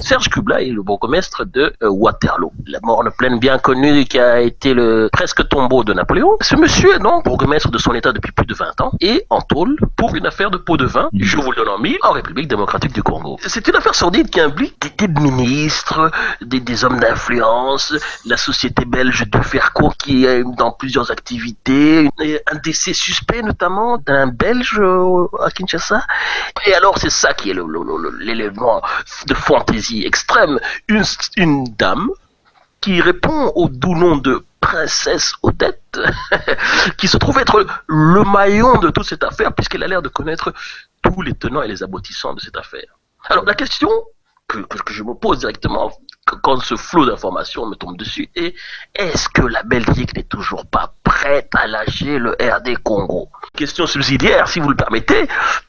Serge Kubla est le bourgmestre de euh, Waterloo, la morne plaine bien connue qui a été le presque tombeau de Napoléon. Ce monsieur est donc bourgmestre de son état depuis plus de 20 ans et en tôle pour une affaire de pot de vin, je vous le donne en mille, en République démocratique du Congo. C'est une affaire sordide qui implique des, ministres, des, des hommes d'influence, la société belge de Ferco qui est dans plusieurs activités, un décès suspect notamment d'un Belge à Kinshasa. Et alors c'est ça qui est l'élément de fantaisie extrême. Une, dame qui répond au doux nom de princesse Odette, qui se trouve être le maillon de toute cette affaire, puisqu'elle a l'air de connaître tous les tenants et les aboutissants de cette affaire. Alors la question que, je me pose directement quand ce flot d'informations me tombe dessus est est-ce que la Belgique n'est toujours pas prête à lâcher le RD Congo Question subsidiaire, si vous le permettez,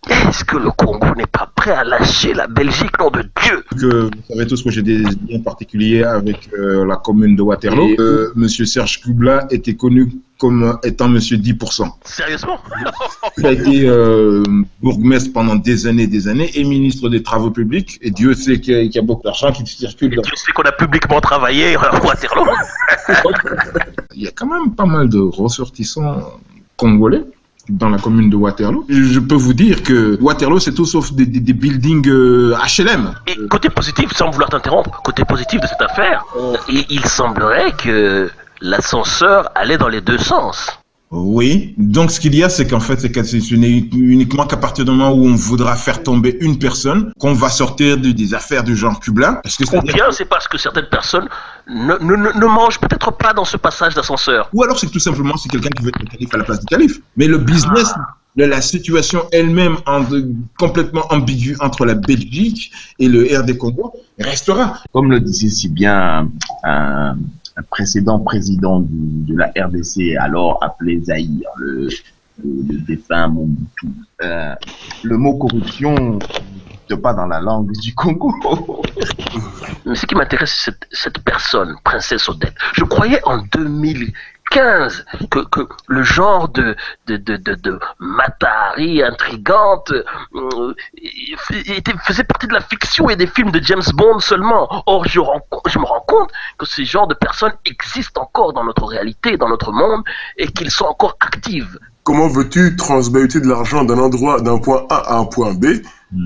est-ce que le Congo n'est pas prêt à lâcher la Belgique, nom de Dieu? Que vous savez tous que j'ai des liens particuliers avec euh, la commune de Waterloo. Et, euh, Monsieur Serge Kubla était connu comme étant Monsieur 10%. Sérieusement? Il a été euh, bourgmestre pendant des années et des années et ministre des Travaux publics. Et Dieu sait qu'il y y a beaucoup d'argent qui circule. dans- Tu sais qu'on a publiquement travaillé à Waterloo a quand même pas mal de ressortissants congolais dans la commune de Waterloo. Je peux vous dire que Waterloo, c'est tout sauf des, des- des buildings euh, HLM. Et côté positif, sans vouloir t'interrompre, côté positif de cette affaire, il, il semblerait que l'ascenseur allait dans les deux sens. Oui, donc ce qu'il y a, c'est qu'en fait, c'est que c'est ce n'est uniquement qu'à partir du moment où on voudra faire tomber une personne qu'on va sortir de- des affaires du genre Kubla. Parce que Ou bien c'est parce que certaines personnes ne, ne, ne- ne mangent peut-être pas dans ce passage d'ascenseur. Ou alors c'est que tout simplement c'est quelqu'un qui veut être le calife à la place du calife. Mais le business, de la situation elle-même en- complètement ambiguë entre la Belgique et le RD Congo restera. Comme le disait si bien un précédent président de la RDC, alors appelé Zaïre, le, défunt Mobutu, euh, le mot corruption n'existe pas dans la langue du Congo. Mais ce qui m'intéresse, c'est cette, cette personne, Princesse Odette. Je croyais en 2015 que, que le genre de, de, de, de, de Matahari intrigante euh, était, faisait partie de la fiction et des films de James Bond seulement. Or, je me rends compte que ces genres de personnes existent encore dans notre réalité, dans notre monde, et qu'ils sont encore actives. Comment veux-tu transmuter de l'argent d'un endroit, d'un point A à un point B,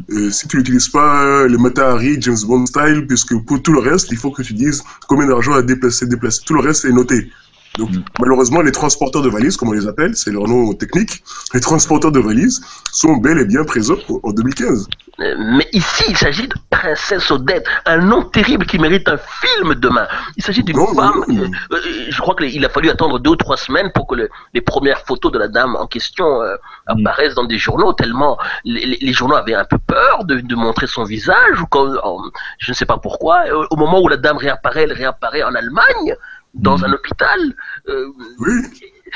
euh, si tu n'utilises pas euh, les Matahari, James Bond style, puisque pour tout le reste, il faut que tu dises combien d'argent à déplacer, déplacer. Tout le reste est noté. Donc, malheureusement, les transporteurs de valises, comme on les appelle, c'est leur nom technique, les transporteurs de valises sont bel et bien présents en 2015. Mais ici, il s'agit de Princesse Odette, un nom terrible qui mérite un film demain. Il s'agit d'une Non, femme. euh, euh, je crois qu'il a fallu attendre deux ou trois semaines pour que le- les premières photos de la dame en question euh, apparaissent dans des journaux, tellement les, journaux avaient un peu peur de, de montrer son visage, ou quand, en- je ne sais pas pourquoi. Au, au moment où la dame réapparaît, elle réapparaît en Allemagne, dans un hôpital. Euh, Oui,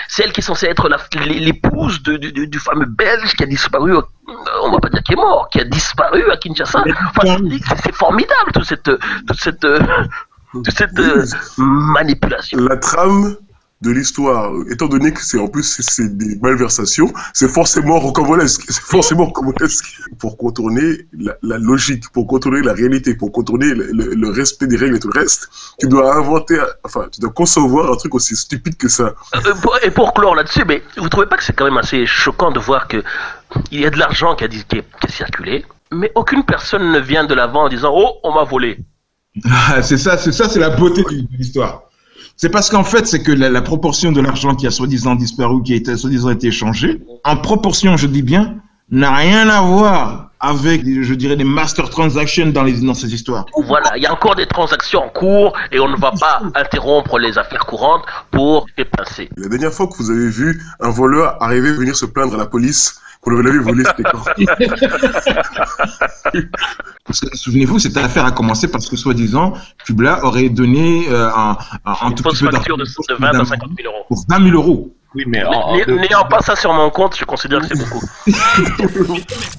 c'est elle qui est censée être l'épouse du, fameux Belge qui a disparu, on va pas dire qui est mort, qui a disparu à Kinshasa. Enfin, c'est- formidable toute cette, toute cette, euh, toute cette euh, manipulation. la trame de l'histoire, étant donné que c'est en plus c'est- c'est des malversations, c'est forcément rocambolesque. C'est forcément rocambolesque. Pour contourner la, la logique, pour contourner la réalité, pour contourner le, le- le respect des règles et tout le reste, tu dois inventer, enfin, tu dois concevoir un truc aussi stupide que ça. Euh, pour- et pour clore là-dessus, mais vous trouvez pas que c'est quand même assez choquant de voir que il y a de l'argent qui a, dit- qui, est- qui a circulé, mais aucune personne ne vient de l'avant en disant oh on m'a volé. Ah, c'est ça, c'est ça, c'est la beauté de l'histoire. C'est parce qu'en fait, c'est que la, la proportion de l'argent qui a soi-disant disparu, qui a été soi-disant été échangé, en proportion, je dis bien, n'a rien à voir avec, je dirais, des master transactions dans, les, dans ces histoires. Voilà, il y a encore des transactions en cours et on ne va pas interrompre les affaires courantes pour pincer. La dernière fois que vous avez vu un voleur arriver venir se plaindre à la police avait volé, c'était quand Parce que, souvenez-vous, cette affaire a commencé parce que, soi-disant, Kubla aurait donné euh, un, un, tout petit peu facture de, d'argent de 20 à 50 000 euros. pour 20 000 euros. Oui, mais n'ayant pas ça sur mon compte, je considère que c'est beaucoup.